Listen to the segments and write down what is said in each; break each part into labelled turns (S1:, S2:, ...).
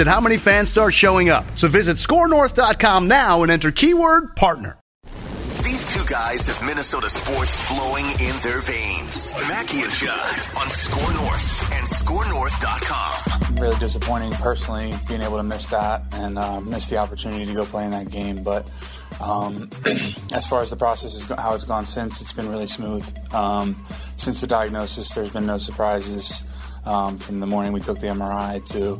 S1: at how many fans start showing up. So visit scorenorth.com now and enter keyword partner.
S2: These two guys have Minnesota sports flowing in their veins. Mackey and Judd on Score North and ScoreNorth.com.
S3: Really disappointing personally being able to miss that and uh, miss the opportunity to go play in that game. But um, as far as the process is how it's gone since, it's been really smooth. Um, since the diagnosis, there's been no surprises. Um, from the morning we took the MRI to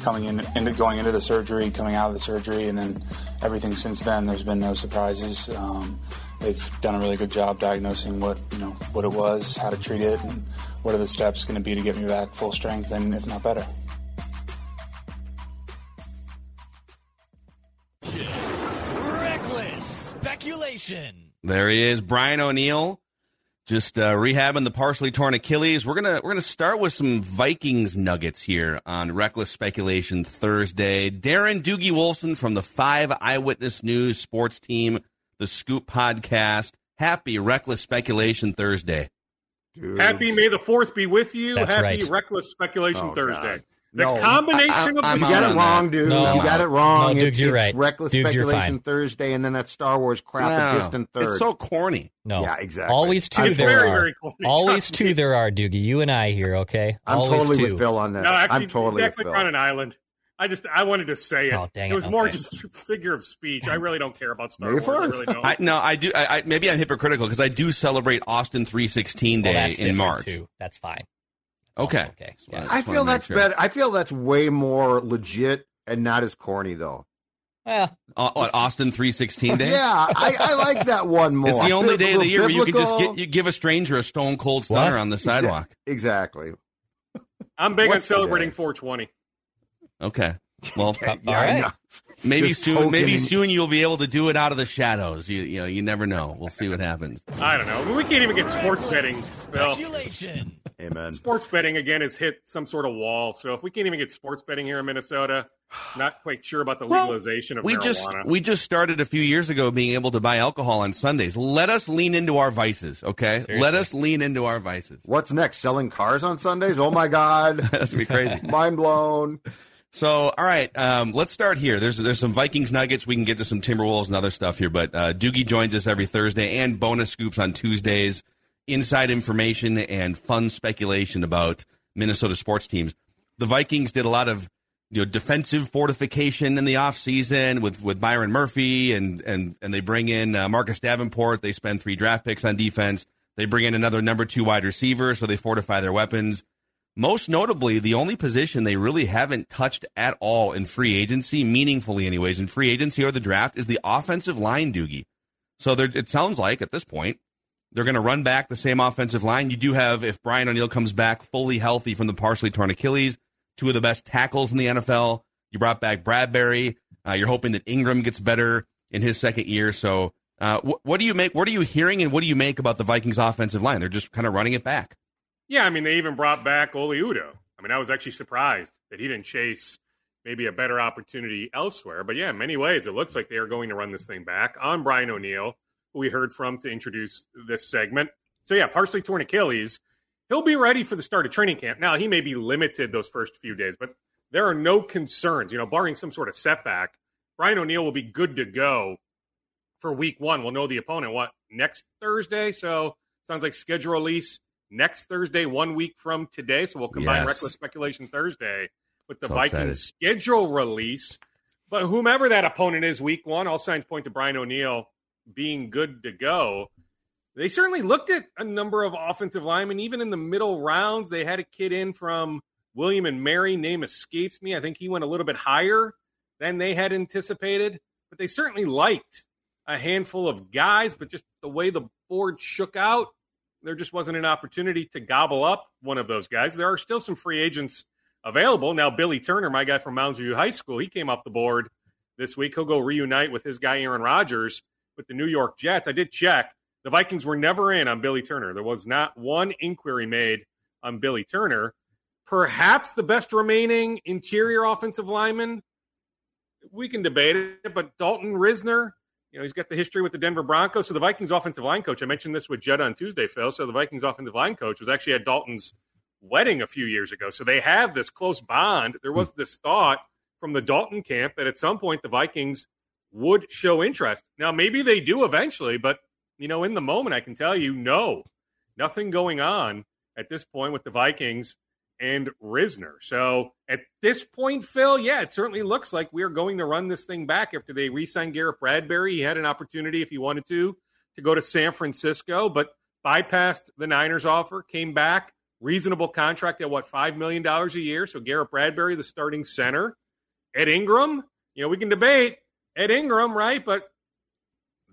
S3: coming in, into going into the surgery, coming out of the surgery, and then everything since then. There's been no surprises. Um, they've done a really good job diagnosing what you know what it was, how to treat it, and what are the steps going to be to get me back full strength and if not better.
S4: Reckless speculation.
S5: There he is, Brian O'Neill, just uh, rehabbing the partially torn Achilles. We're gonna we're gonna start with some Vikings nuggets here on Reckless Speculation Thursday. Darren Doogie Wolfson from the Five Eyewitness News Sports Team, the Scoop Podcast. Happy Reckless Speculation Thursday.
S6: Dude.
S7: Happy May the Fourth be with you.
S8: That's
S7: Happy
S8: right.
S7: Reckless Speculation
S6: Oh,
S7: Thursday.
S6: God.
S7: The
S6: No.
S7: combination
S5: I- I-
S7: of
S6: You got it wrong,
S5: that.
S6: dude.
S8: No.
S6: you got it wrong.
S8: No,
S6: it's,
S8: Dukes, you're
S6: it's
S8: right.
S6: reckless
S8: Dukes, you're
S6: speculation. Thursday, and then that Star Wars crap
S5: Wow.
S6: a distant third.
S5: It's so corny.
S8: No.
S6: Yeah, exactly.
S8: Always two
S6: I'm
S8: there
S7: very,
S8: are.
S7: very corny,
S8: Always two
S7: me.
S8: there are, Doogie. You and I here, okay?
S6: I'm
S8: Always
S6: totally
S8: two.
S6: with Phil on this.
S7: No, actually,
S6: I'm totally with Phil.
S7: on an island. I just I wanted to say it.
S8: Oh, dang
S7: it
S8: it,
S7: was more just a figure of speech. I really don't care about Star
S6: May
S7: Wars. I really don't.
S5: I, no, I do. I, I, maybe I'm hypocritical because I do celebrate Austin 316
S8: Well,
S5: Day
S8: that's
S5: in March.
S8: Too. That's fine.
S5: Okay.
S8: Also okay.
S5: Yeah.
S6: I
S5: Just
S6: feel that's
S5: sure.
S6: better. I feel that's way more legit and not as corny though.
S8: Well,
S5: Uh, Austin 316 Day?
S6: Yeah, I, I like that one more.
S5: It's the only
S6: feel
S5: day of the year where you can just get, you give a stranger a stone cold stunner
S8: What?
S5: on the sidewalk.
S6: exactly.
S7: I'm big on
S6: What's the
S7: celebrating
S6: day?
S7: 420.
S5: Okay. Well,
S8: all
S6: Yeah,
S8: right.
S6: No.
S5: maybe
S6: Just
S5: soon. Maybe
S6: token-
S5: soon you'll be able to do it out of the shadows. You, you know, you never know. We'll see what happens.
S7: I don't know. We can't even get sports betting. Phil.
S4: Speculation.
S6: Amen.
S7: Sports betting again has hit some sort of wall. So if we can't even get sports betting here in Minnesota, not quite sure about the
S5: Well,
S7: legalization of
S5: We
S7: marijuana.
S5: just we just started a few years ago being able to buy alcohol on Sundays. Let us lean into our vices, okay?
S8: Seriously.
S5: Let us lean into our vices.
S6: What's next? Selling cars on Sundays? Oh my God!
S5: That's gonna be crazy.
S6: Mind blown.
S5: So, all right, um, let's start here. There's there's some Vikings nuggets. We can get to some Timberwolves and other stuff here, but uh, Doogie joins us every Thursday and bonus scoops on Tuesdays. Inside information and fun speculation about Minnesota sports teams. The Vikings did a lot of you know defensive fortification in the offseason with with Byron Murphy and and and they bring in uh, Marcus Davenport. They spend three draft picks on defense. They bring in another number two wide receiver, so they fortify their weapons. Most notably, the only position they really haven't touched at all in free agency, meaningfully, anyways, in free agency or the draft, is the offensive line, Doogie. So it sounds like at this point they're going to run back the same offensive line. You do have, if Brian O'Neill comes back fully healthy from the partially torn Achilles, two of the best tackles in the NFL. You brought back Bradbury. Uh, you're hoping that Ingram gets better in his second year. So, uh, wh- what do you make? What are you hearing, and what do you make about the Vikings' offensive line? They're just kind of running it back.
S7: Yeah, I mean, they even brought back Oli Udoh. I mean, I was actually surprised that he didn't chase maybe a better opportunity elsewhere. But yeah, in many ways, it looks like they are going to run this thing back on Brian O'Neill, who we heard from to introduce this segment. So yeah, partially torn Achilles. He'll be ready for the start of training camp. Now, he may be limited those first few days, but there are no concerns. You know, barring some sort of setback, Brian O'Neill will be good to go for week one. We'll know the opponent, what, next Thursday? So sounds like schedule release next Thursday, one week from today. So we'll combine
S5: Yes.
S7: Reckless Speculation Thursday with the
S5: So
S7: Vikings schedule release. But whomever that opponent is week one, all signs point to Brian O'Neill being good to go. They certainly looked at a number of offensive linemen, even in the middle rounds. They had a kid in from William and Mary, name escapes me. I think he went a little bit higher than they had anticipated, but they certainly liked a handful of guys, but just the way the board shook out, there just wasn't an opportunity to gobble up one of those guys. There are still some free agents available. Now, Billy Turner, my guy from Mounds View High School, he came off the board this week. He'll go reunite with his guy, Aaron Rodgers, with the New York Jets. I did check. The Vikings were never in on Billy Turner. There was not one inquiry made on Billy Turner. Perhaps the best remaining interior offensive lineman. We can debate it, but Dalton Risner, you know, he's got the history with the Denver Broncos. So the Vikings offensive line coach, I mentioned this with Jed on Tuesday, Phil. So the Vikings offensive line coach was actually at Dalton's wedding a few years ago. So they have this close bond. There was this thought from the Dalton camp that at some point the Vikings would show interest. Now, maybe they do eventually, but, you know, in the moment, I can tell you, no, nothing going on at this point with the Vikings and Risner. So at this point, Phil, yeah, it certainly looks like we are going to run this thing back after they re signed Garrett Bradbury. He had an opportunity, if he wanted to, to go to San Francisco, but bypassed the Niners offer, came back, reasonable contract at what, $5 million a year. So Garrett Bradbury, the starting center. Ed Ingram, you know, we can debate Ed Ingram, right? But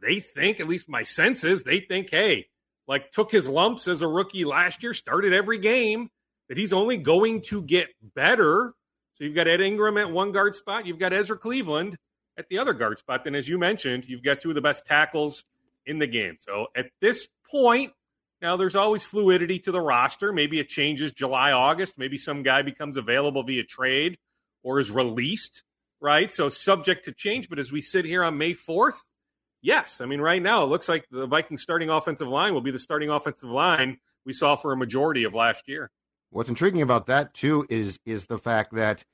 S7: they think, at least my sense is, they think, hey, like took his lumps as a rookie last year, started every game, that he's only going to get better. So you've got Ed Ingram at one guard spot, you've got Ezra Cleveland at the other guard spot. Then, as you mentioned, you've got two of the best tackles in the game. So at this point, now there's always fluidity to the roster. Maybe it changes July, August. Maybe some guy becomes available via trade or is released, right? So subject to change. But as we sit here on May 4th, yes. I mean, right now it looks like the Vikings starting offensive line will be the starting offensive line we saw for a majority of last year.
S6: What's intriguing about that too is is the fact that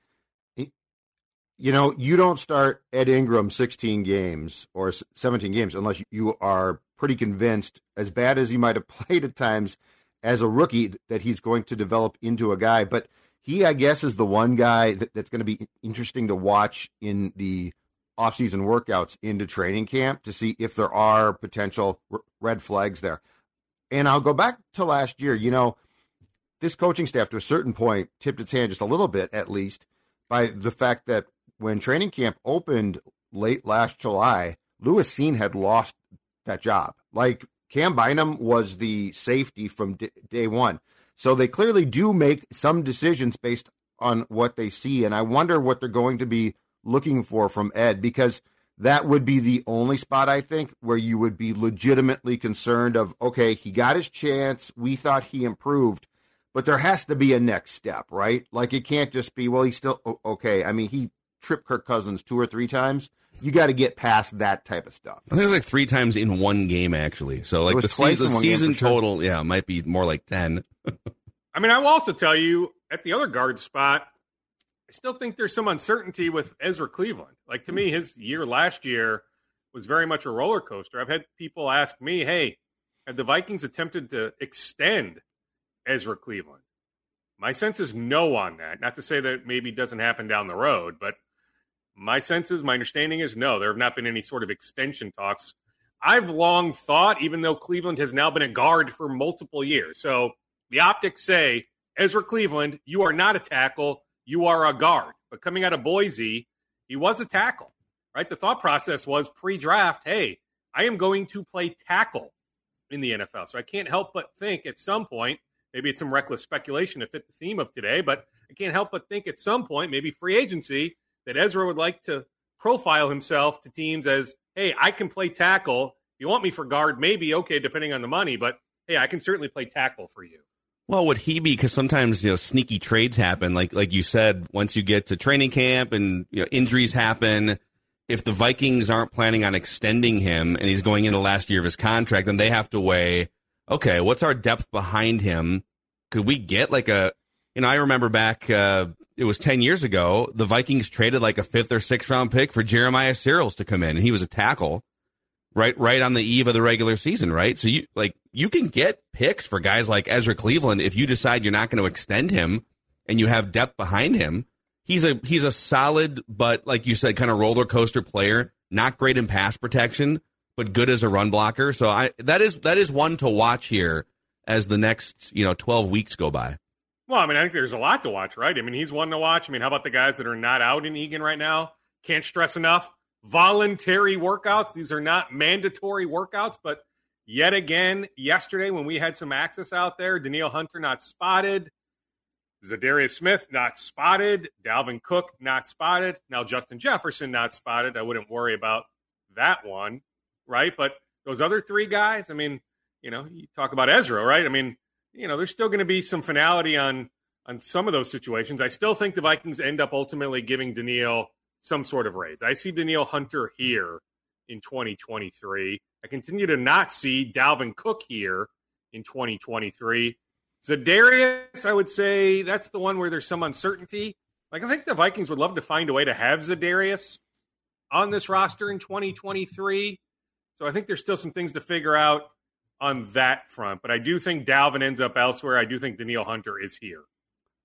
S6: you know you don't start Ed Ingram 16 games or 17 games unless you are pretty convinced, as bad as he might have played at times as a rookie, that he's going to develop into a guy. But he, I guess, is the one guy that, that's going to be interesting to watch in the offseason workouts into training camp to see if there are potential red flags there. And I'll go back to last year. You know, this coaching staff to a certain point tipped its hand just a little bit, at least, by the fact that when training camp opened late last July, Lewis Cine had lost that job. Like Cam Bynum was the safety from d- day one. So they clearly do make some decisions based on what they see. And I wonder what they're going to be looking for from Ed because that would be the only spot I think where you would be legitimately concerned of okay, he got his chance, we thought he improved, but there has to be a next step, right? Like it can't just be well, he's still okay. I mean, he tripped Kirk Cousins two or three times. You got to get past that type of stuff.
S5: I think it's like three times in one game actually. So like the season, the season sure. total, yeah, might be more like ten.
S7: I mean, I will also tell you at the other guard spot, I still think there's some uncertainty with Ezra Cleveland. Like to me, his year last year was very much a roller coaster. I've had people ask me, "Hey, have the Vikings attempted to extend Ezra Cleveland?" My sense is no on that. Not to say that maybe doesn't happen down the road, but my sense is, my understanding is no, there have not been any sort of extension talks. I've long thought, even though Cleveland has now been a guard for multiple years, so the optics say, Ezra Cleveland, you are not a tackle, you are a guard. But coming out of Boise, he was a tackle, right? The thought process was pre draft, hey, I am going to play tackle in the NFL. So I can't help but think at some point, maybe it's some reckless speculation to fit the theme of today, but I can't help but think at some point, maybe free agency, that Ezra would like to profile himself to teams as, hey, I can play tackle. You want me for guard, maybe, okay, depending on the money, but hey, I can certainly play tackle for you.
S5: Well, would he be? Because sometimes you know sneaky trades happen. Like like you said, once you get to training camp and you know, injuries happen. If the Vikings aren't planning on extending him and he's going into last year of his contract, then they have to weigh, okay, what's our depth behind him? Could we get like a, you know, I remember back, uh, it was 10 years ago, the Vikings traded like a fifth or sixth round pick for Jeremiah Sirles to come in, and he was a tackle right right on the eve of the regular season, right? So you like you can get picks for guys like Ezra Cleveland if you decide you're not going to extend him and you have depth behind him. He's a he's a solid but like you said kind of roller coaster player, not great in pass protection, but good as a run blocker. So I that is that is one to watch here as the next you know twelve weeks go by.
S7: Well, I mean, I think there's a lot to watch, right? I mean, he's one to watch. I mean, how about the guys that are not out in Eagan right now? Can't stress enough. Voluntary workouts. These are not mandatory workouts, but yet again, yesterday when we had some access out there, Danielle Hunter not spotted. Za'Darius Smith not spotted. Dalvin Cook not spotted. Now Justin Jefferson not spotted. I wouldn't worry about that one, right? But those other three guys, I mean, you know, you talk about Ezra, right? I mean, you know, there's still going to be some finality on on some of those situations. I still think the Vikings end up ultimately giving Danielle some sort of raise. I see Danielle Hunter here in 2023. I continue to not see Dalvin Cook here in 2023. Za'Darius, I would say that's the one where there's some uncertainty. Like I think the Vikings would love to find a way to have Za'Darius on this roster in 2023. So I think there's still some things to figure out on that front. But I do think Dalvin ends up elsewhere. I do think Danielle Hunter is here.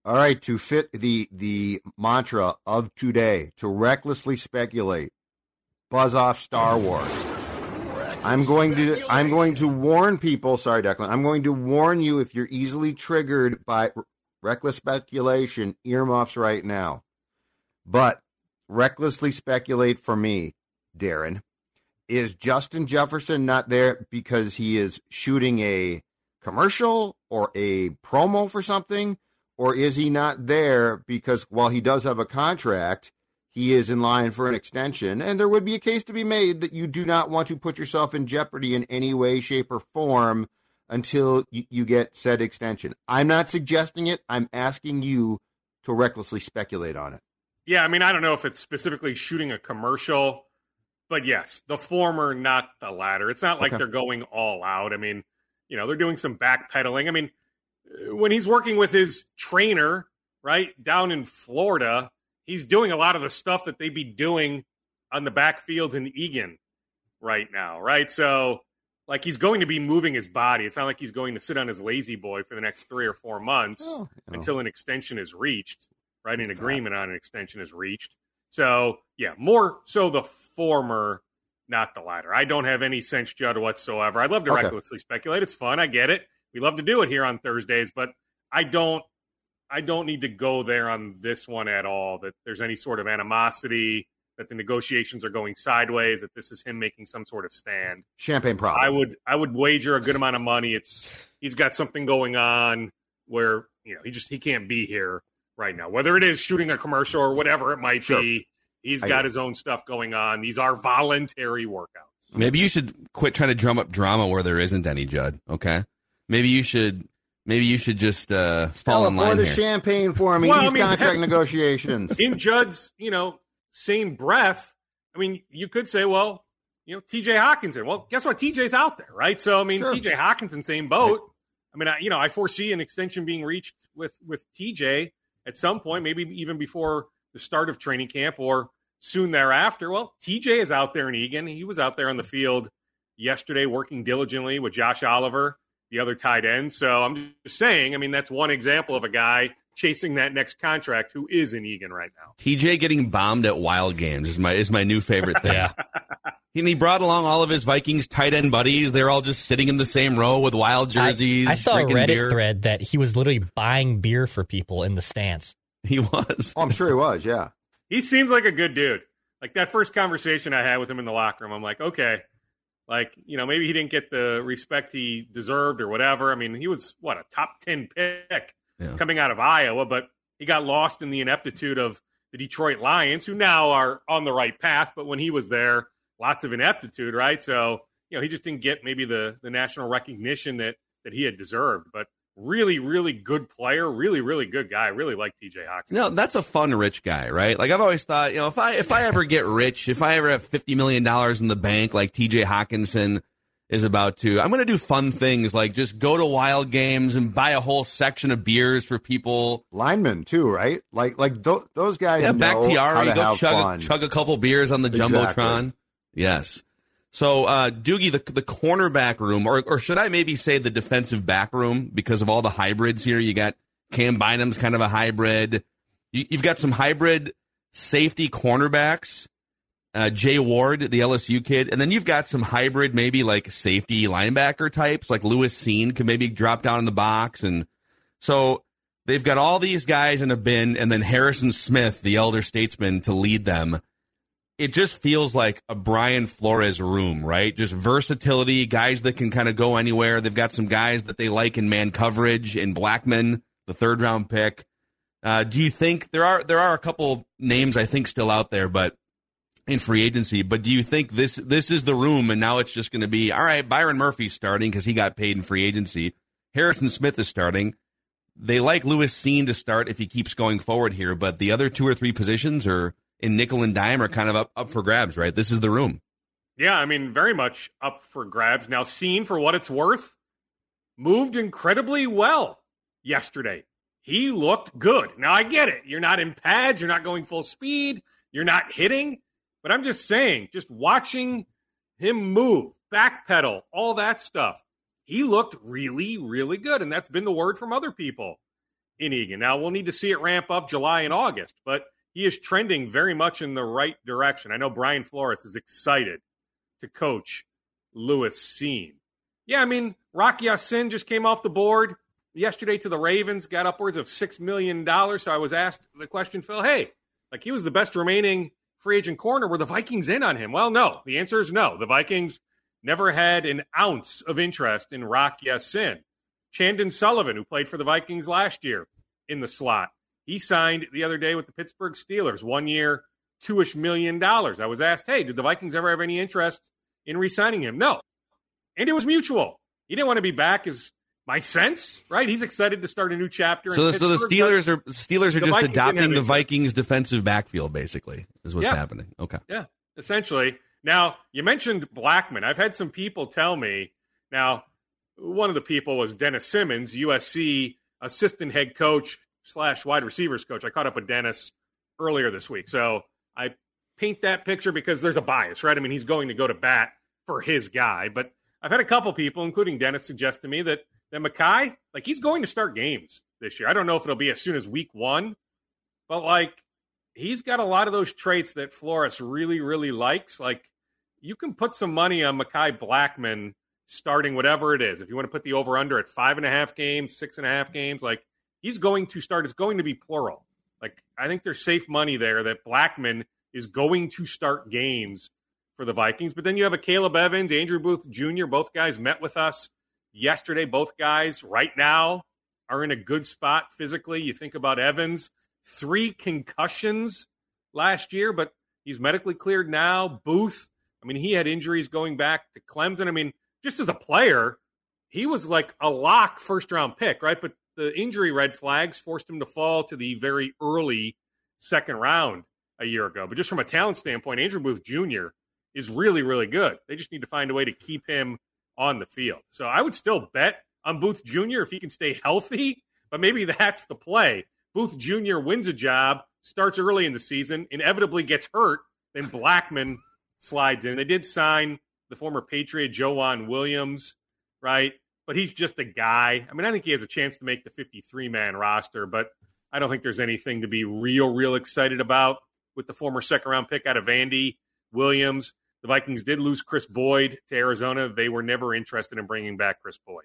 S6: All right, to fit the the mantra of today, to recklessly speculate, buzz off Star Wars. I'm going to I'm going to warn people. Sorry, Declan. I'm going to warn you if you're easily triggered by reckless speculation. Earmuffs right now. But recklessly speculate for me, Darren. Is Justin Jefferson not there because he is shooting a commercial or a promo for something, or is he not there because while he does have a contract, he is in line for an extension, and there would be a case to be made that you do not want to put yourself in jeopardy in any way, shape, or form until you, get said extension. I'm not suggesting it. I'm asking you to recklessly speculate on it.
S7: Yeah, I mean, I don't know if it's specifically shooting a commercial, but yes, the former, not the latter. It's not like
S6: Okay.
S7: they're going all out. I mean, you know, they're doing some backpedaling. I mean, uh, when he's working with his trainer, right, down in Florida, he's doing a lot of the stuff that they'd be doing on the backfields in Eagan right now, right? So, like, he's going to be moving his body. It's not like he's going to sit on his lazy boy for the next three or four months
S6: Oh,
S7: until an extension is reached, right? An agreement on an extension is reached. So, yeah, more so the former, not the latter. I don't have any sense, Judd, whatsoever. I'd love to
S6: Okay.
S7: recklessly speculate. It's fun. I get it. We love to do it here on Thursdays, but I don't. I don't need to go there on this one at all. That there's any sort of animosity, that the negotiations are going sideways, that this is him making some sort of stand.
S6: Champagne problem.
S7: I would I would wager a good amount of money. It's he's got something going on where you know he just he can't be here right now. Whether it is shooting a commercial or whatever it might
S6: Sure.
S7: be, he's
S6: I
S7: got his own stuff going on. These are voluntary workouts.
S5: Maybe you should quit trying to drum up drama where there isn't any, Judd. Okay, maybe you should maybe you should just uh, fall
S6: Tell
S5: in
S6: line. pour the
S5: here.
S6: champagne for me.
S7: Well,
S6: These
S7: I mean,
S6: contract
S7: heck-
S6: negotiations.
S7: In Judd's you know same breath, I mean you could say, well, you know T.J. Hockenson. Well, guess what? T.J.'s out there, right? So I mean
S6: Sure.
S7: T.J. Hockenson, same boat. I mean, I, you know, I foresee an extension being reached with with TJ at some point, maybe even before the start of training camp or soon thereafter. Well, TJ is out there in Eagan. He was out there on the field yesterday working diligently with Josh Oliver, the other tight end. So I'm just saying, I mean, that's one example of a guy chasing that next contract who is in Eagan right now.
S5: TJ getting bombed at wild games is my is my new favorite thing.
S8: Yeah.
S5: And he brought along all of his Vikings tight end buddies. They're all just sitting in the same row with wild jerseys.
S8: I, I saw a
S5: drinking
S8: Reddit
S5: beer.
S8: thread that he was literally buying beer for people in the stands.
S5: He was.
S6: Oh, I'm sure he was. Yeah.
S7: He seems like a good dude. Like that first conversation I had with him in the locker room, I'm like, okay, like you know, maybe he didn't get the respect he deserved or whatever. I mean, he was what a top ten pick
S5: Yeah.
S7: coming out of Iowa, but he got lost in the ineptitude of the Detroit Lions, who now are on the right path. But when he was there, lots of ineptitude, right? So you know, he just didn't get maybe the the national recognition that that he had deserved. But really, really good player, really, really good guy. I really like TJ Hawkins.
S5: No, that's a fun rich guy, right? Like I've always thought, you know, if I if I ever get rich, if I ever have fifty million dollars in the bank, like T.J. Hockenson is about to, I'm going to do fun things like just go to wild games and buy a whole section of beers for people.
S6: Linemen too, right? Like like th- those guys.
S5: Yeah,
S6: know
S5: back
S6: how
S5: Tiara,
S6: to
S5: you go
S6: have
S5: chug a, chug a couple beers on the
S6: Exactly.
S5: jumbotron. Yes. So uh, Doogie, the the cornerback room, or or should I maybe say the defensive back room, because of all the hybrids here. You got Cam Bynum's kind of a hybrid. You, you've got some hybrid safety cornerbacks. uh, Jay Ward, the LSU kid, and then you've got some hybrid, maybe like safety linebacker types, like Lewis Cine can maybe drop down in the box, and so they've got all these guys in a bin, and then Harrison Smith, the elder statesman, to lead them. It just feels like a Brian Flores room, right? Just versatility, guys that can kind of go anywhere. They've got some guys that they like in man coverage, in Blackmon, the third round pick. Uh, do you think there are there are a couple names I think still out there, but in free agency. But do you think this this is the room, and now it's just going to be all right? Byron Murphy's starting because he got paid in free agency. Harrison Smith is starting. They like Lewis Cine to start if he keeps going forward here, but the other two or three positions are in nickel and dime are kind of up, up for grabs, right? This is the room.
S7: Yeah, I mean, very much up for grabs. Now, Cine for what it's worth, moved incredibly well yesterday. He looked good. Now, I get it. You're not in pads, you're not going full speed, you're not hitting, but I'm just saying, just watching him move, backpedal, all that stuff, he looked really, really good. And that's been the word from other people in Eagan. Now, we'll need to see it ramp up July and August, but he is trending very much in the right direction. I know Brian Flores is excited to coach Lewis Cine. Yeah, I mean, Rock Ya-Sin just came off the board yesterday to the Ravens, got upwards of $6 million. So I was asked the question, Phil, hey, like he was the best remaining free agent corner. Were the Vikings in on him? Well, no. The answer is no. The Vikings never had an ounce of interest in Rock Ya-Sin. Chandon Sullivan, who played for the Vikings last year in the slot, he signed the other day with the Pittsburgh Steelers, one year, two ish million dollars. I was asked, hey, did the Vikings ever have any interest in re signing him? No. And it was mutual. He didn't want to be back, is my sense, right? He's excited to start a new chapter.
S5: So, so the Steelers are Steelers are just Vikings adopting the Vikings defensive backfield, basically, is what's yeah. happening. Okay.
S7: Yeah, essentially. Now, you mentioned Blackmon. I've had some people tell me. Now, one of the people was Dennis Simmons, USC assistant head coach slash wide receivers coach. I caught up with Dennis earlier this week. So I paint that picture because there's a bias, right? I mean, he's going to go to bat for his guy. But I've had a couple people, including Dennis, suggest to me that that Mekhi, like he's going to start games this year. I don't know if it'll be as soon as week one, but like he's got a lot of those traits that Flores really, really likes. Like you can put some money on Mekhi Blackmon starting whatever it is. If you want to put the over under at five and a half games, six and a half games, like he's going to start. It's going to be plural. Like I think there's safe money there that Blackmon is going to start games for the Vikings. But then you have a Caleb Evans, Andrew Booth Jr. Both guys met with us yesterday. Both guys right now are in a good spot physically. You think about Evans, three concussions last year, but he's medically cleared now. Booth, I mean, he had injuries going back to Clemson. I mean, just as a player, he was like a lock first round pick, right? But the injury red flags forced him to fall to the very early second round a year ago. But just from a talent standpoint, Andrew Booth Jr. is really, really good. They just need to find a way to keep him on the field. So I would still bet on Booth Jr. if he can stay healthy, but maybe that's the play. Booth Jr. wins a job, starts early in the season, inevitably gets hurt, then Blackmon slides in. They did sign the former Patriot Joejuan Williams, right? But he's just a guy. I mean, I think he has a chance to make the 53 man roster, but I don't think there's anything to be real, real excited about with the former second round pick out of Andy Williams. The Vikings did lose Chris Boyd to Arizona. They were never interested in bringing back Chris Boyd.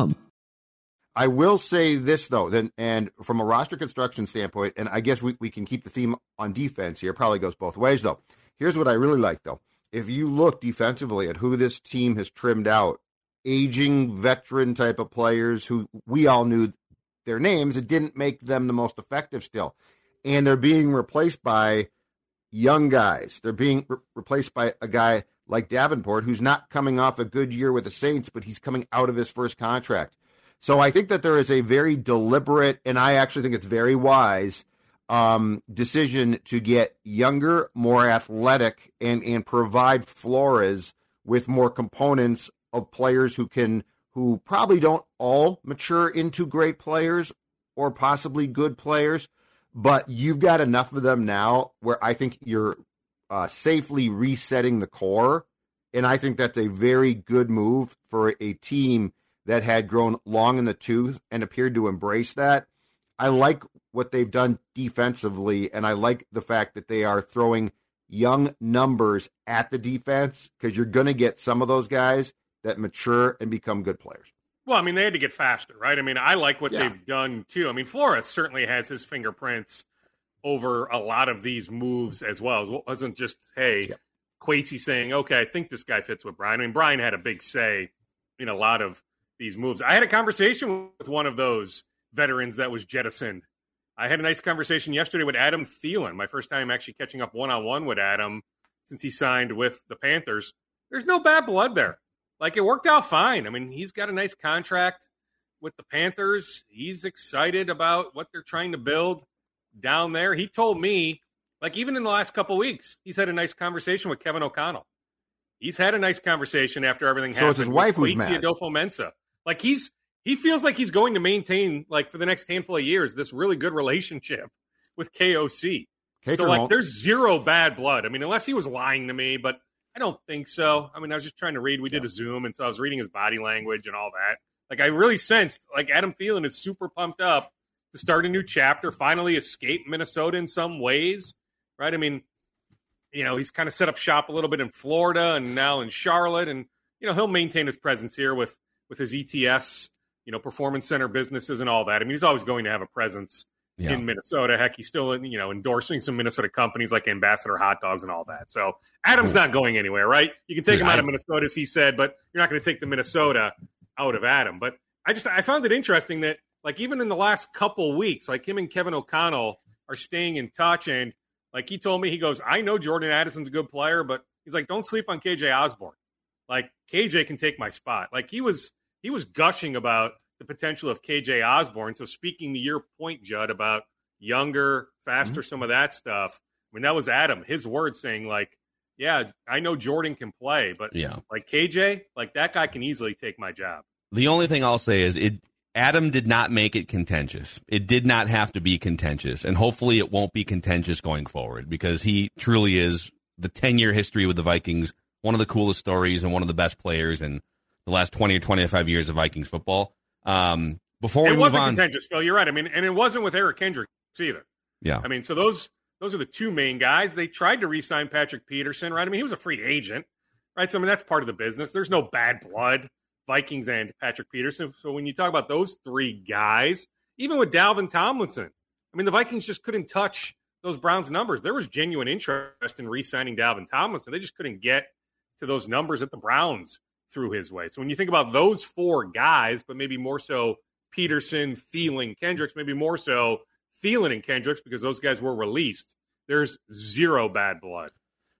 S6: I will say this though, then and from a roster construction standpoint, and I guess we, we can keep the theme on defense here. Probably goes both ways though. Here's what I really like though. If you look defensively at who this team has trimmed out, aging veteran type of players who we all knew their names, it didn't make them the most effective still. And they're being replaced by young guys. They're being re- replaced by a guy like Davenport, who's not coming off a good year with the Saints, but he's coming out of his first contract. So I think that there is a very deliberate, and I actually think it's very wise, um, decision to get younger, more athletic, and and provide Flores with more components of players who can who probably don't all mature into great players or possibly good players, but you've got enough of them now where I think you're uh, safely resetting the core, and I think that's a very good move for a team that had grown long in the tooth and appeared to embrace that. I like what they've done defensively, and I like the fact that they are throwing young numbers at the defense because you're going to get some of those guys that mature and become good players.
S7: Well, I mean, they had to get faster, right? I mean, I like what
S6: Yeah.
S7: they've done too. I mean, Flores certainly has his fingerprints over a lot of these moves as well. It wasn't just, hey,
S6: Yeah.
S7: Kwesi saying, okay, I think this guy fits with Brian. I mean, Brian had a big say in a lot of these moves. I had a conversation with one of those veterans that was jettisoned. I had a nice conversation yesterday with Adam Thielen, my first time actually catching up one on one with Adam since he signed with the Panthers. There's no bad blood there. Like it worked out fine. I mean, he's got a nice contract with the Panthers. He's excited about what they're trying to build down there. He told me, like even in the last couple weeks, he's had a nice conversation with Kevin O'Connell. He's had a nice conversation after everything
S6: So
S7: happened.
S6: it's his
S7: with
S6: wife who's mad.
S7: Adofo-Mensah. Like he's he feels like he's going to maintain like for the next handful of years this really good relationship with KOC. So like there's zero bad blood. I mean, unless he was lying to me, but I don't think so. I mean, I was just trying to read. We did a Zoom, and so I was reading his body language and all that. Like I really sensed like Adam Thielen is super pumped up to start a new chapter, finally escape Minnesota in some ways, right? I mean, you know, he's kind of set up shop a little bit in Florida and now in Charlotte, and you know he'll maintain his presence here with with his ETS, you know, performance center businesses and all that. I mean, he's always going to have a presence
S5: Yeah.
S7: in Minnesota. Heck, he's still you know endorsing some Minnesota companies like Ambassador Hot Dogs and all that. So Adam's not going anywhere, right? You can take
S5: Dude,
S7: him out
S5: I-
S7: of Minnesota, as he said, but you're not going to take the Minnesota out of Adam. But I just I found it interesting that like even in the last couple weeks, like him and Kevin O'Connell are staying in touch, and like he told me, he goes, I know Jordan Addison's a good player, but he's like, don't sleep on KJ Osborne. Like KJ can take my spot. Like he was he was gushing about the potential of KJ Osborne. So speaking to your point, Judd, about younger, faster, mm-hmm. some of that stuff. I mean, that was Adam, his words saying like, yeah, I know Jordan can play, but
S5: Yeah.
S7: like KJ, like that guy can easily take my job.
S5: The only thing I'll say is it Adam did not make it contentious. It did not have to be contentious, and hopefully it won't be contentious going forward because he truly is the 10-year history with the Vikings, one of the coolest stories and one of the best players in the last 20 or 25 years of Vikings football. Um, before we
S7: it
S5: move
S7: wasn't
S5: on,
S7: contentious, Phil. You're right. I mean, and it wasn't with Eric Kendricks either.
S5: yeah.
S7: I mean, so those those are the two main guys. They tried to re-sign Patrick Peterson, right? I mean, he was a free agent, right? So I mean, that's part of the business. There's no bad blood, Vikings and Patrick Peterson. So when you talk about those three guys, even with Dalvin Tomlinson, I mean, the Vikings just couldn't touch those Browns numbers. There was genuine interest in re-signing Dalvin Tomlinson. They just couldn't get to those numbers that the Browns threw his way. So when you think about those four guys, but maybe more so Peterson, Thielen, Kendricks, maybe more so Thielen and Kendricks because those guys were released. There's zero bad blood.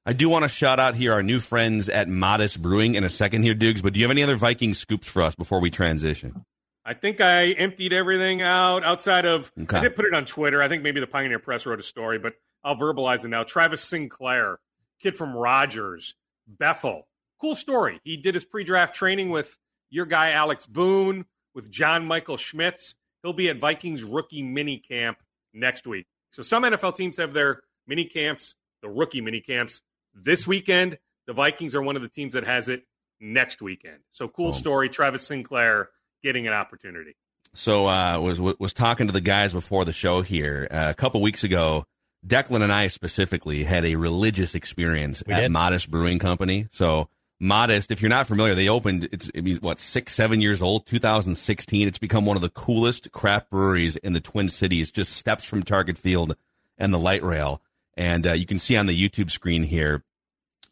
S5: I do want to shout out here our new friends at Modest Brewing in a second here, Dukes. But do you have any other Viking scoops for us before we transition?
S7: I think I emptied everything out outside of.
S5: Okay.
S7: I did put it on Twitter. I think maybe the Pioneer Press wrote a story, but I'll verbalize it now. Travis Sinclair, kid from Rogers, Bethel. Cool story. He did his pre-draft training with your guy Alex Boone, with John Michael Schmitz. He'll be at Vikings rookie mini camp next week. So some NFL teams have their mini camps, the rookie mini camps this weekend. The Vikings are one of the teams that has it next weekend. So cool story. Travis Sinclair getting an opportunity.
S5: So uh, was was talking to the guys before the show here uh, a couple weeks ago. Declan and I specifically had a religious experience
S8: We
S5: at
S8: did.
S5: Modest Brewing Company. So Modest, if you're not familiar, they opened. It's it means what six, seven years old, 2016. It's become one of the coolest craft breweries in the Twin Cities. Just steps from Target Field and the light rail, and uh, you can see on the YouTube screen here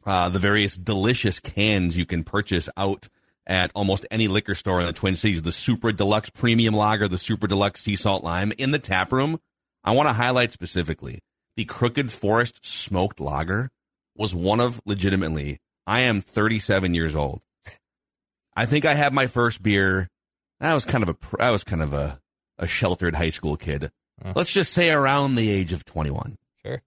S5: uh, the various delicious cans you can purchase out at almost any liquor store in the Twin Cities. The Super Deluxe Premium Lager, the Super Deluxe Sea Salt Lime. In the tap room, I want to highlight specifically the Crooked Forest Smoked Lager was one of legitimately. I am 37 years old. I think I had my first beer. I was kind of a I was kind of a, a sheltered high school kid. let's just say around the age of 21.
S8: Sure.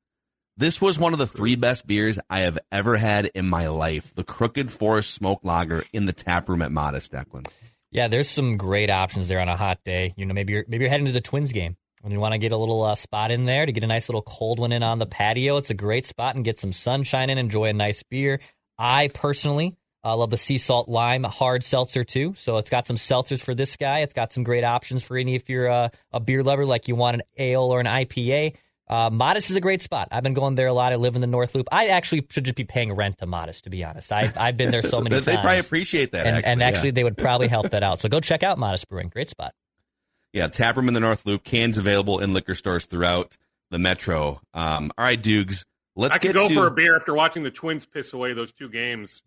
S5: This was one of the three best beers I have ever had in my life. The Crooked Forest Smoke Lager in the tap room at Modest, Declan.
S8: Yeah, there's some great options there on a hot day. You know, maybe you're maybe you're heading to the Twins game and you want to get a little uh, spot in there to get a nice little cold one in on the patio. It's a great spot and get some sunshine and enjoy a nice beer. I personally uh, love the sea salt lime hard seltzer too. So it's got some seltzers for this guy. It's got some great options for any if you're uh, a beer lover, like you want an ale or an IPA. Uh, Modest is a great spot. I've been going there a lot. I live in the North Loop. I actually should just be paying rent to Modest, to be honest. I've, I've been there so many
S5: they
S8: times.
S5: They probably appreciate that.
S8: and,
S5: actually,
S8: and actually,
S5: yeah.
S8: they would probably help that out. So go check out Modest Brewing. Great spot.
S5: Yeah, tap room in the North Loop. Cans available in liquor stores throughout the metro. Um, all right, Dukes. Let's
S7: I could
S5: get
S7: go
S5: to
S7: for a beer after watching the Twins piss away those two games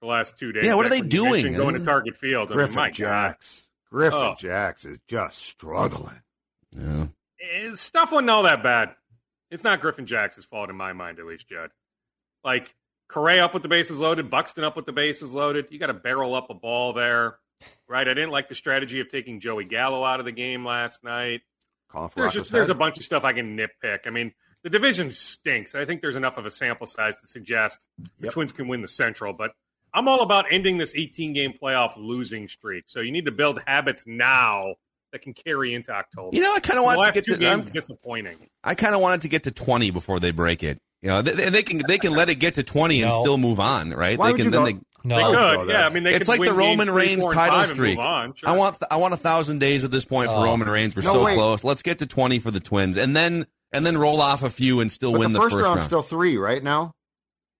S7: the last two days.
S5: Yeah, what are they doing?
S7: Going to Target Field. I mean,
S6: Griffin
S7: my God.
S6: Jax. Griffin
S7: Oh.
S6: Jax is just struggling.
S5: Yeah.
S7: Stuff wasn't all that bad. It's not Griffin Jackson's fault in my mind, at least, Judd. Like Correa up with the bases loaded, Buxton up with the bases loaded. You got to barrel up a ball there, right? I didn't like the strategy of taking Joey Gallo out of the game last night. There's just there's a bunch of stuff I can nitpick. I mean, the division stinks. I think there's enough of a sample size to suggest the
S6: Yep.
S7: Twins can win the Central, but I'm all about ending this 18 game playoff losing streak. So you need to build habits now that can carry into October.
S5: You know, I kind of
S7: the
S5: want to get
S7: two
S5: to.
S7: games
S5: I'm-
S7: disappointing.
S5: I kind of wanted to get to 20 before they break it. You know, they, they can they can let it get to 20 and
S8: No.
S5: still move on, right?
S6: Why
S5: they
S6: would
S5: can
S6: you
S5: then
S6: go-
S5: they,
S8: No,
S7: They could,
S6: go
S7: yeah. I mean, they
S5: it's
S7: could
S5: like the Roman
S7: games
S5: Reigns title streak.
S7: on. Sure.
S5: I want I want a thousand days at this point for
S8: Oh.
S5: Roman Reigns. We're
S6: No,
S5: so
S6: wait.
S5: close. Let's get to 20 for the Twins, and then and then roll off a few and still
S6: But
S5: win
S6: the
S5: the
S6: first,
S5: first
S6: round's
S5: round.
S6: still three right now.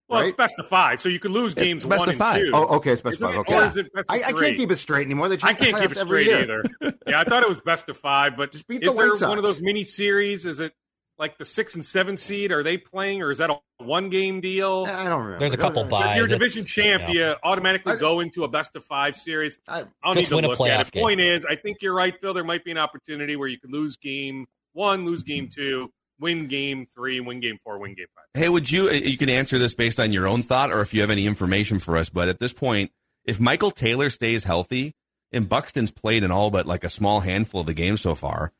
S7: well,
S6: right?
S7: it's best of five, so you could lose
S5: It's
S7: games
S5: best
S7: one
S5: of five.
S7: and two.
S6: Oh, okay, it's best
S7: Isn't
S6: five.
S7: it-
S6: Okay,
S7: or is it best of
S6: I, I can't keep it straight anymore. They
S7: I can't keep it straight
S6: year.
S7: either. Yeah, I thought it was best of five, but
S6: Just beat
S7: is
S6: the
S7: there
S6: White Sox.
S7: one of those mini series? Is it like the six and seven seed? Are they playing, or is that a one game deal?
S6: I don't remember.
S8: There's a couple
S6: I-
S8: buys.
S7: if you're
S8: it's-
S7: division champ,
S8: you know.
S7: you automatically
S6: I-
S7: go into a best of five series.
S6: I-
S7: I'll
S8: Just
S7: need
S8: win
S7: to
S8: a
S7: look
S8: playoff
S7: at it.
S8: game.
S7: Point is, I think you're right, Phil. There might be an opportunity where you could lose game one, lose game two, win game three, win game four, win game five.
S5: Hey, would you you can answer this based on your own thought or if you have any information for us, but at this point, if Michael Taylor stays healthy and Buxton's played in all but like a small handful of the games so far,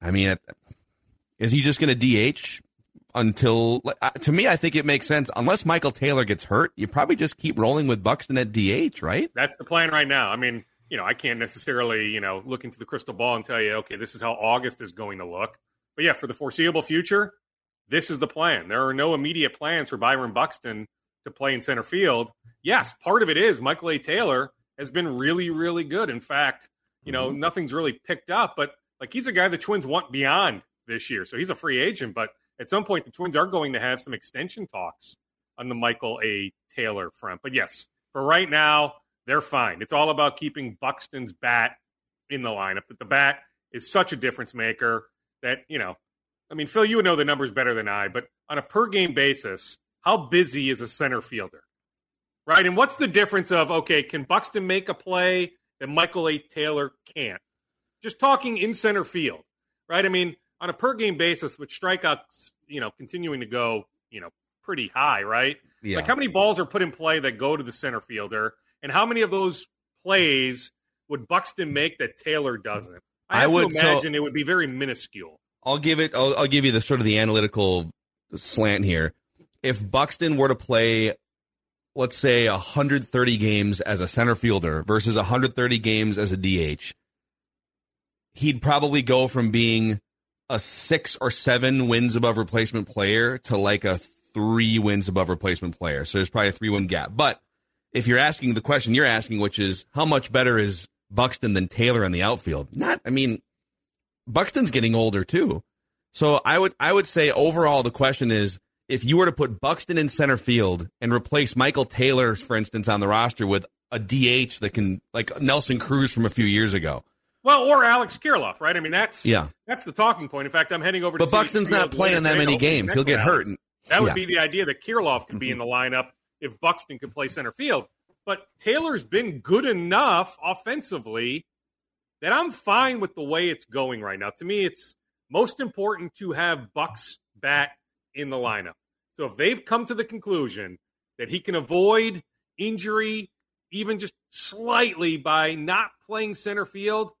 S5: I mean, is he just going to DH until uh, to me I think it makes sense unless Michael Taylor gets hurt, you probably just keep rolling with Buxton at DH, right?
S7: That's the plan right now. I mean, you know, I can't necessarily, you know, look into the crystal ball and tell you, okay, this is how August is going to look. But yeah, for the foreseeable future, this is the plan. There are no immediate plans for Byron Buxton to play in center field. Yes, part of it is Michael A. Taylor has been really, really good. In fact, you know, mm-hmm. nothing's really picked up, but like he's a guy the Twins want beyond this year. So he's a free agent, but at some point the Twins are going to have some extension talks on the Michael A. Taylor front. But yes, for right now, they're fine. It's all about keeping Buxton's bat in the lineup. That the bat is such a difference maker that, you know, I mean, Phil, you would know the numbers better than I, but on a per game basis, how busy is a center fielder? Right? And what's the difference of, okay, can Buxton make a play that Michael A. Taylor can't? Just talking in center field, right? I mean, on a per game basis, with strikeouts, you know, continuing to go, you know, pretty high, right?
S5: Yeah.
S7: Like how many balls are put in play that go to the center fielder, and how many of those plays would Buxton make that Taylor doesn't? I,
S5: I would-
S7: to
S5: so-
S7: imagine it would be very minuscule.
S5: I'll give it. I'll, I'll give you the sort of the analytical slant here. If Buxton were to play, let's say 130 games as a center fielder versus 130 games as a DH, he'd probably go from being a six or seven wins above replacement player to like a three wins above replacement player. So there's probably a three win gap. But if you're asking the question you're asking, which is how much better is Buxton than Taylor in the outfield? Not. I mean, Buxton's getting older too. So I would I would say overall the question is if you were to put Buxton in center field and replace Michael Taylor, for instance, on the roster with a DH that can like Nelson Cruz from a few years ago.
S7: Well, or Alex Kirilloff, right? I mean, that's
S5: Yeah.
S7: that's the talking point. In fact, I'm heading over to
S5: But Buxton's not playing that many games. He'll get hurt.
S7: rounds. That would
S5: Yeah.
S7: be the idea that Kirilloff could be in the lineup if Buxton could play center field. But Taylor's been good enough offensively that I'm fine with the way it's going right now. To me, it's most important to have Buck's bat in the lineup. So if they've come to the conclusion that he can avoid injury even just slightly by not playing center field,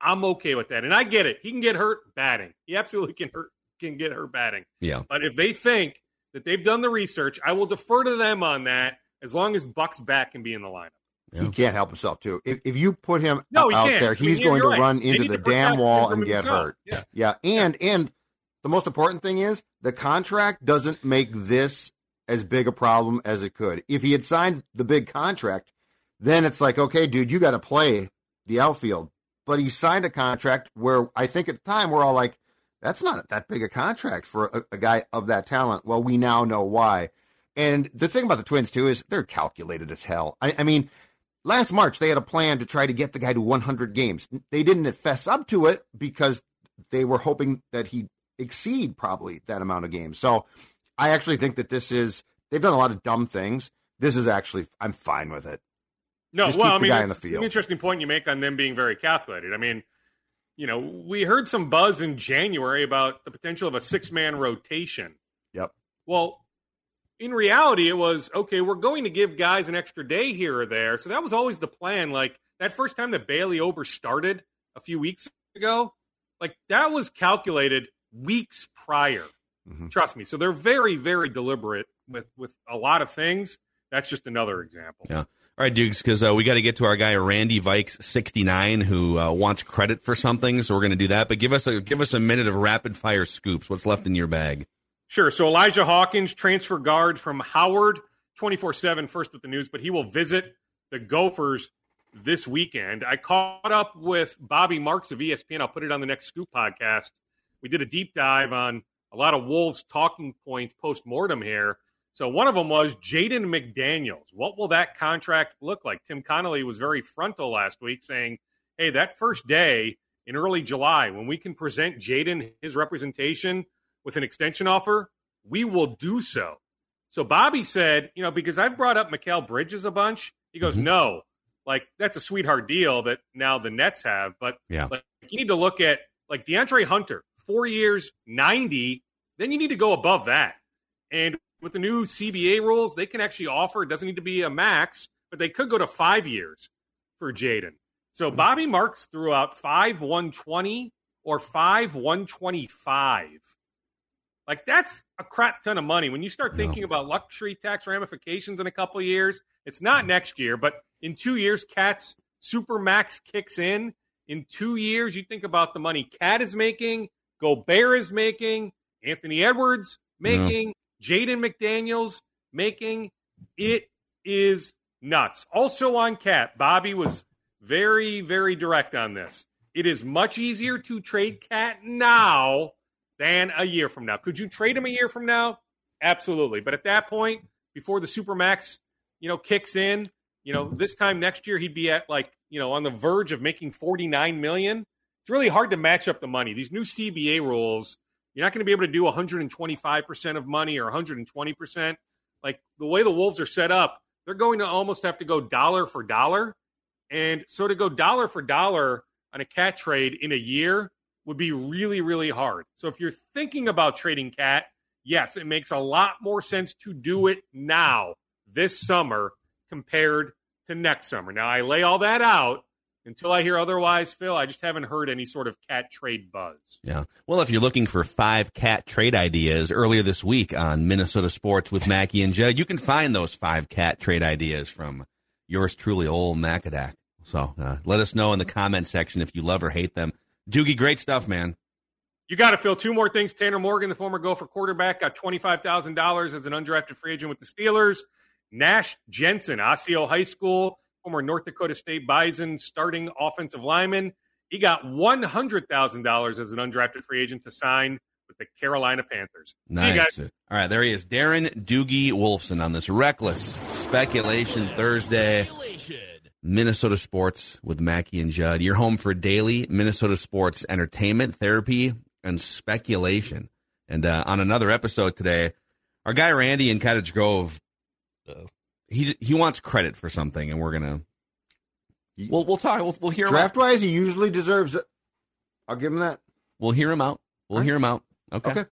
S7: I'm okay with that. And I get it. He can get hurt batting. He absolutely can hurt can get hurt batting.
S5: Yeah.
S7: But if they think that they've done the research, I will defer to them on that as long as Buck's back can be in the lineup.
S6: He can't help himself too. If, if you put him
S7: No,
S6: out
S7: can't.
S6: there,
S7: I mean,
S6: he's going to
S7: right.
S6: run into the
S7: to
S6: damn wall and get
S7: himself.
S6: hurt.
S7: Yeah.
S6: yeah, and and the most important thing is the contract doesn't make this as big a problem as it could. If he had signed the big contract, then it's like, okay, dude, you got to play the outfield. But he signed a contract where I think at the time we're all like, that's not that big a contract for a, a guy of that talent. Well, we now know why. And the thing about the Twins too is they're calculated as hell. I, I mean, last March they had a plan to try to get the guy to 100 games. They didn't fess up to it because they were hoping that he'd exceed probably that amount of games. So I actually think that this is they've done a lot of dumb things. This is actually I'm fine with it.
S7: No,
S6: Just
S7: well, I mean,
S6: guy in the
S7: it's an interesting point you make on them being very calculated. I mean, you know, we heard some buzz in January about the potential of a six man rotation.
S6: Yep.
S7: Well, in reality, it was okay, we're going to give guys an extra day here or there. So that was always the plan. Like that first time that Bailey Ober started a few weeks ago, like that was calculated weeks prior.
S6: Mm-hmm.
S7: Trust me. So they're very, very deliberate with, with a lot of things. That's just another example.
S5: Yeah. All right, Dukes, because uh, we got to get to our guy Randy Vikes sixty nine who uh, wants credit for something, so we're going to do that. But give us a give us a minute of rapid fire scoops. What's left in your bag?
S7: Sure. So Elijah Hawkins, transfer guard from Howard, 24 7, first with the news, but he will visit the Gophers this weekend. I caught up with Bobby Marks of ESPN. I'll put it on the next Scoop podcast. We did a deep dive on a lot of Wolves talking points post mortem here. So one of them was Jaden McDaniels. What will that contract look like? Tim Connolly was very frontal last week saying, hey, that first day in early July, when we can present Jaden his representation with an extension offer, we will do so. So Bobby said, you know, because I've brought up Mikal Bridges a bunch, he goes, mm-hmm. no, like that's a sweetheart deal that now the Nets have, but
S5: Yeah.
S7: like you need to look at like DeAndre Hunter, four years, 90, then you need to go above that. And with the new CBA rules, they can actually offer, it doesn't need to be a max, but they could go to five years for Jaden. So mm-hmm. Bobby Marks threw out five 120 or five 125. Like that's a crap ton of money. When you start thinking about luxury tax ramifications in a couple of years, it's not next year, but in two years, KAT's super max kicks in. In two years, you think about the money KAT is making, Gobert is making, Anthony Edwards making, Jaden McDaniels making. It is nuts. Also on KAT, Bobby was very, very direct on this. It is much easier to trade KAT now than a year from now. Could you trade him a year from now? Absolutely. But at that point, before the Supermax, you know, kicks in, you know, this time next year he'd be at like, you know, on the verge of making 49 million. It's really hard to match up the money. These new CBA rules, you're not going to be able to do 125% of money or 120%. Like the way the Wolves are set up, they're going to almost have to go dollar for dollar. And so to go dollar for dollar on a KAT trade in a year would be really, really hard. So if you're thinking about trading KAT, yes, it makes a lot more sense to do it now, this summer, compared to next summer. Now, I lay all that out until I hear otherwise, Phil. I just haven't heard any sort of KAT trade buzz.
S5: Yeah. Well, if you're looking for five KAT trade ideas earlier this week on Minnesota Sports with Mackey and Judd, you can find those five KAT trade ideas from yours truly, old Macadac. So uh, let us know in the comment section if you love or hate them. Doogie, great stuff, man.
S7: You got to fill two more things. Tanner Morgan, the former Gopher quarterback, got $25,000 as an undrafted free agent with the Steelers. Nash Jensen, Osseo High School, former North Dakota State Bison starting offensive lineman. He got $100,000 as an undrafted free agent to sign with the Carolina Panthers. See you guys.
S5: Nice. All right, there he is, Darren Doogie Wolfson on this reckless speculation Thursday. Minnesota sports with Mackey and Judd. You're home for daily Minnesota sports entertainment, therapy, and speculation. And uh, on another episode today, our guy Randy in Cottage Grove, uh, he he wants credit for something, and we're gonna we'll we'll talk. We'll, we'll hear him out.
S6: Draft wise, he usually deserves it. I'll give him that.
S5: We'll hear him out. We'll hear him out. Okay.
S6: Okay.